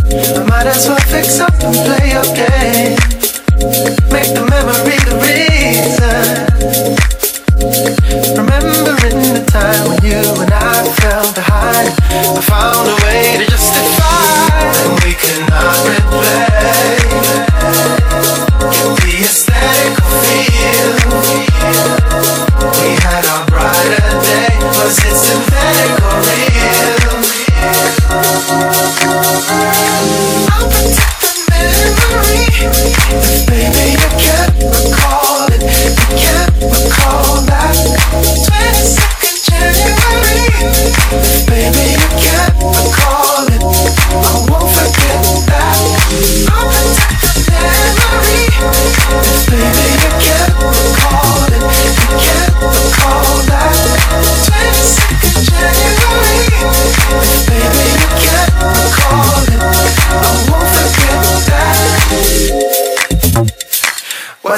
I might as well fix up and play your game.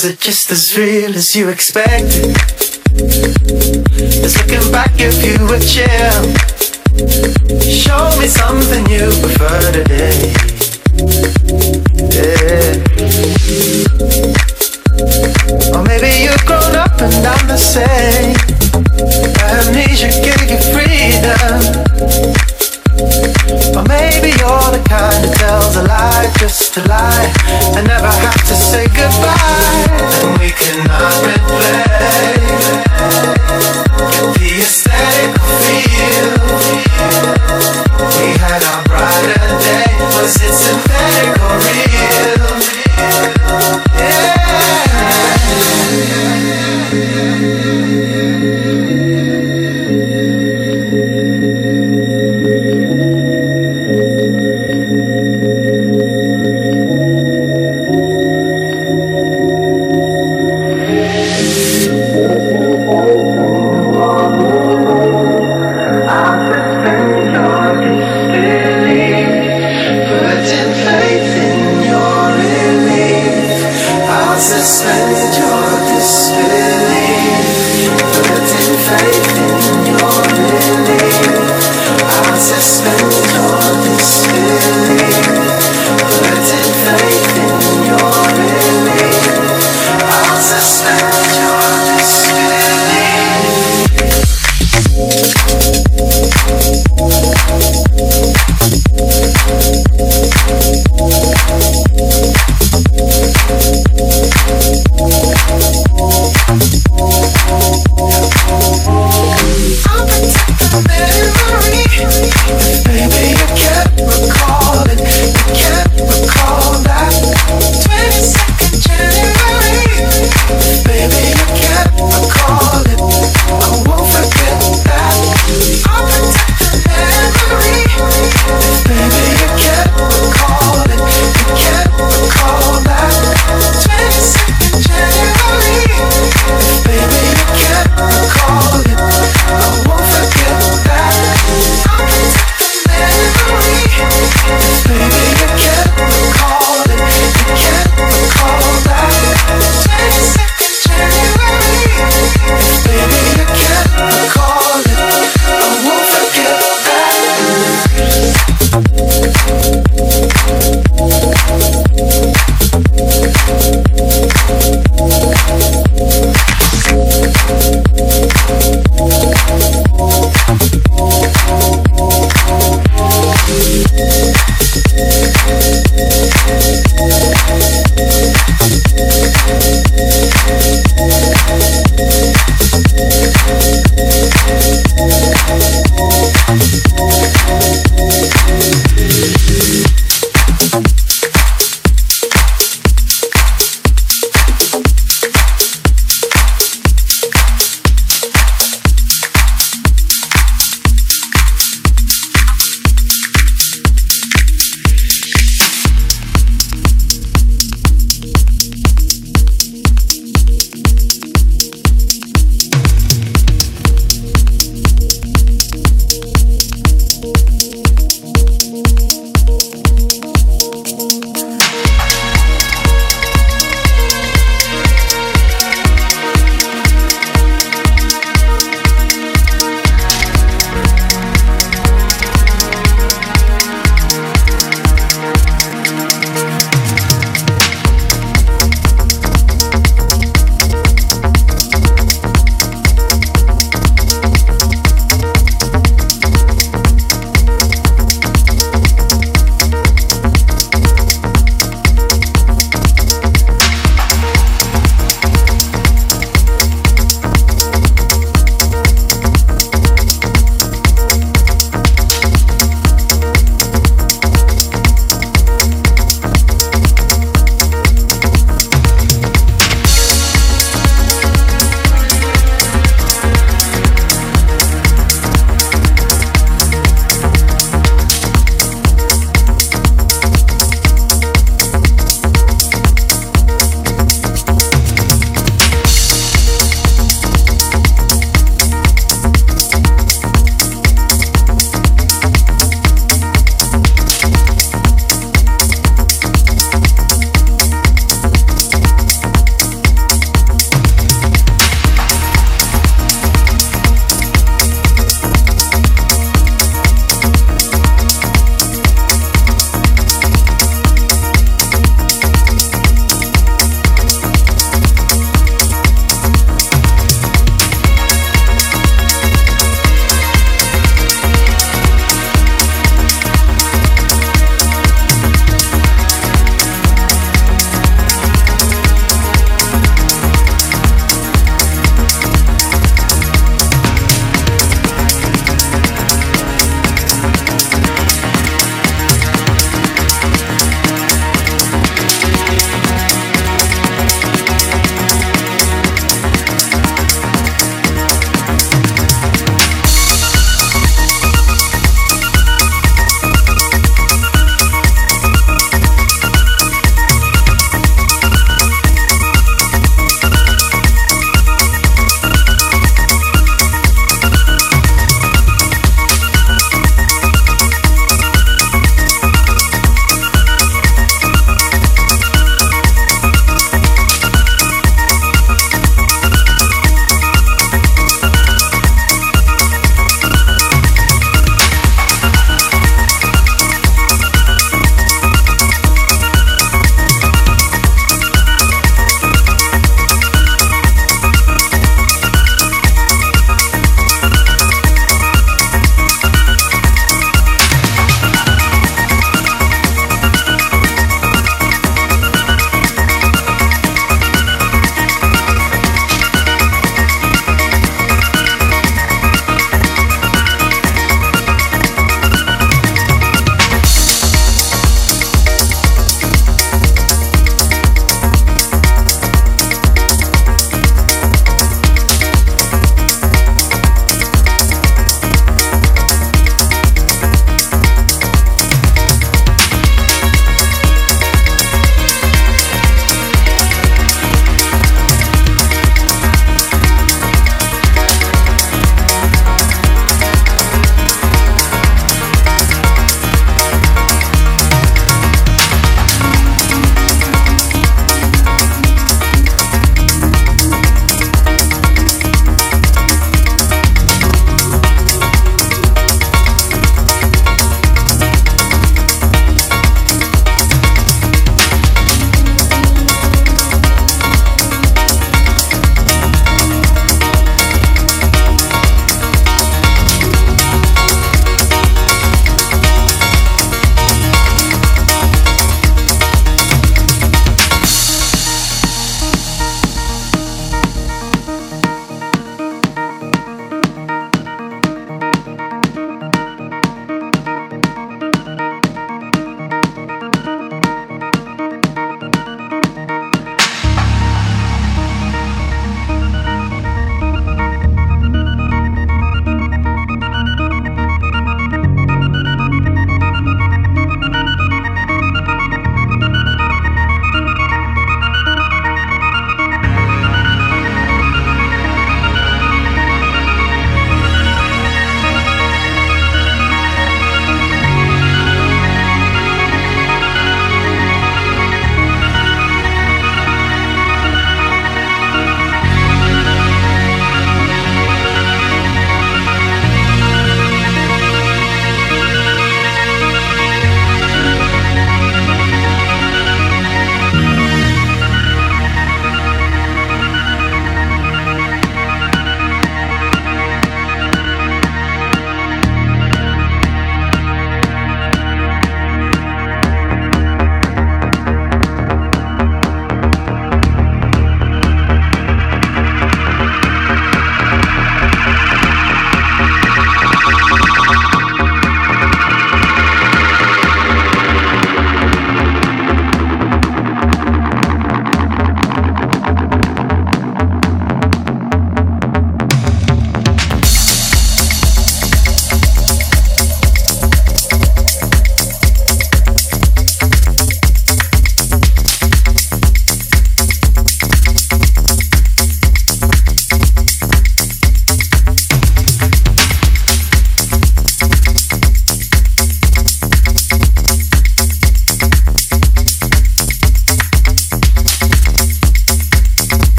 Was it just as real as you expected? Just looking back if you were chill. Show me something you prefer today. Yeah. Or maybe you've grown up and I'm the same. Amnesia gave you freedom. Or maybe you're the kind that tells a lie just to lie and never have to say goodbye. We cannot replay the aesthetic feel. We had our brighter day. Was it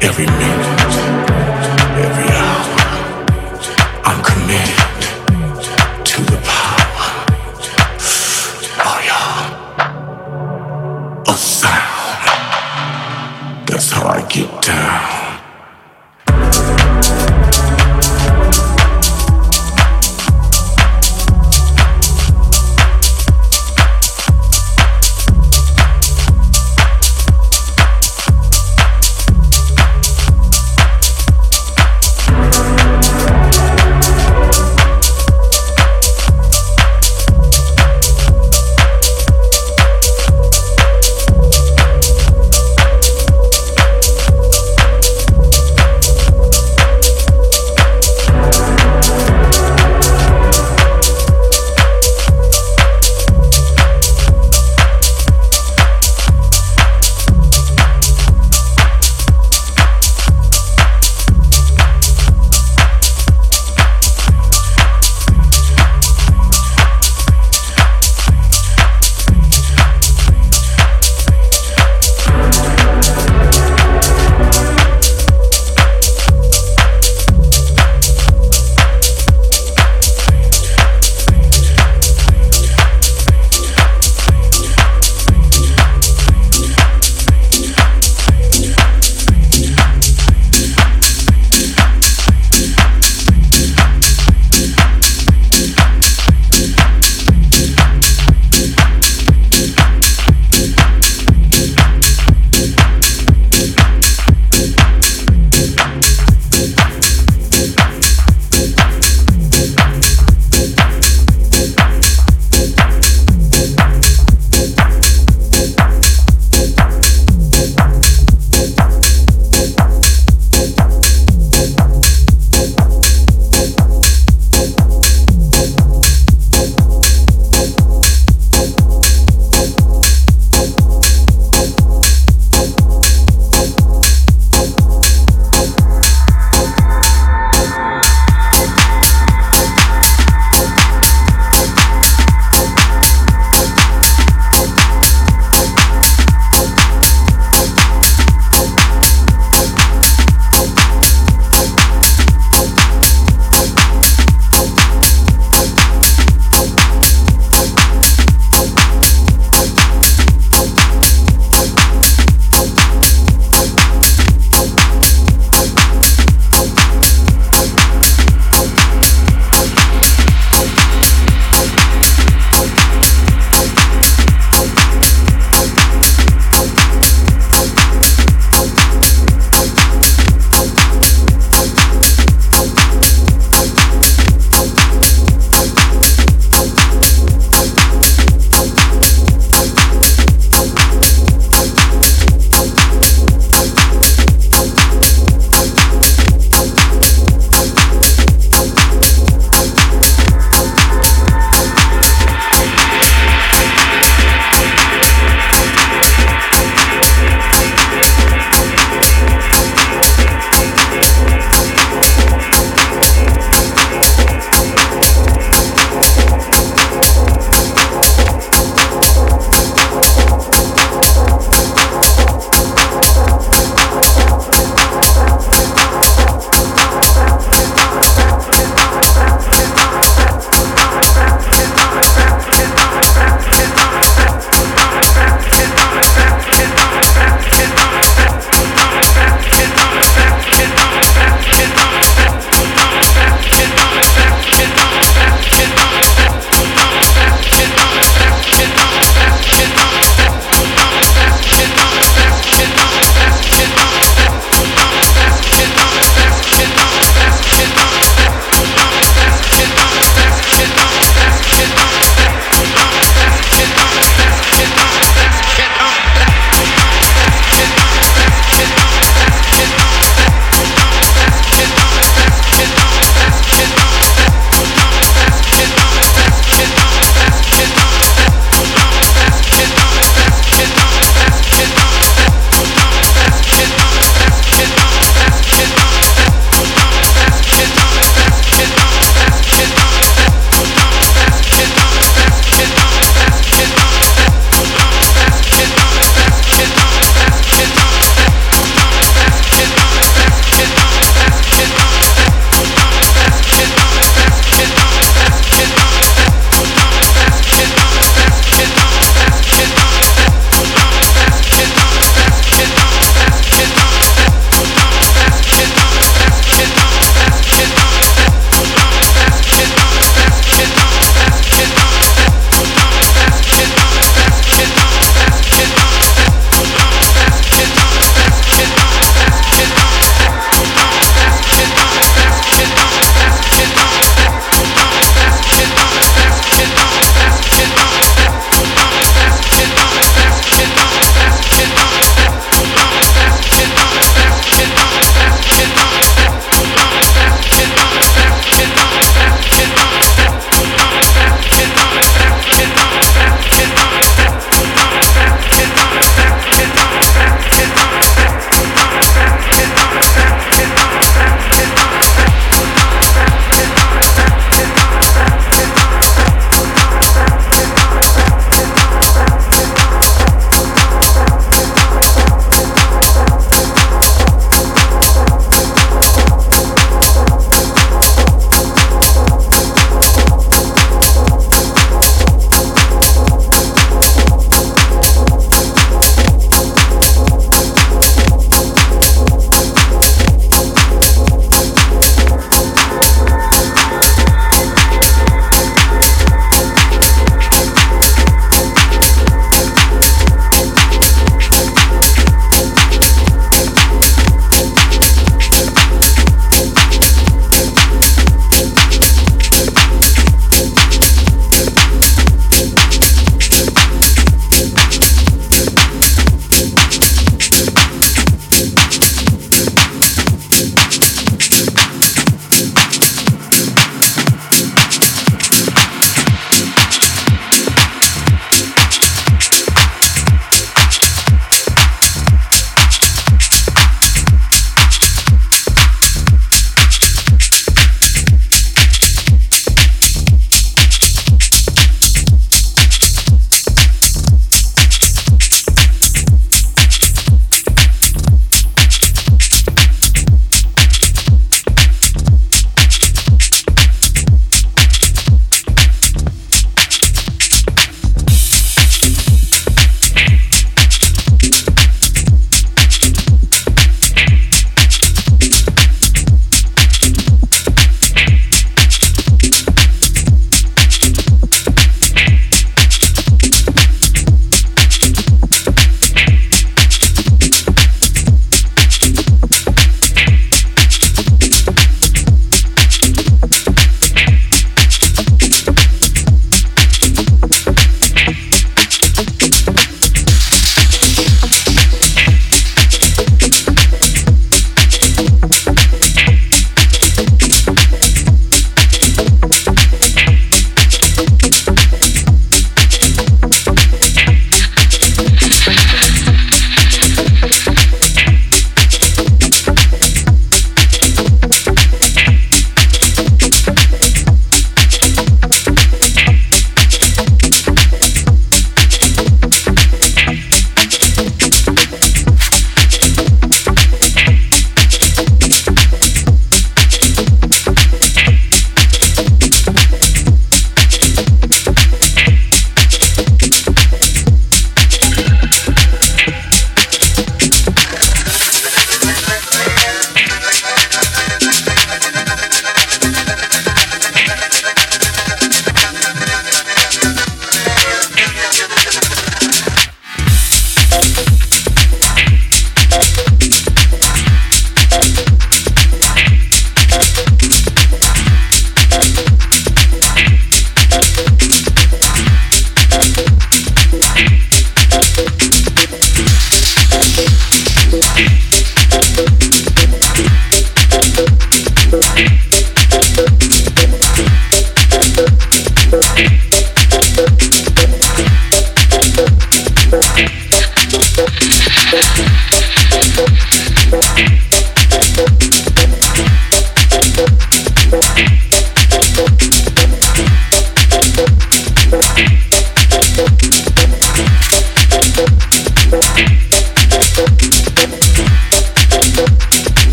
every minute.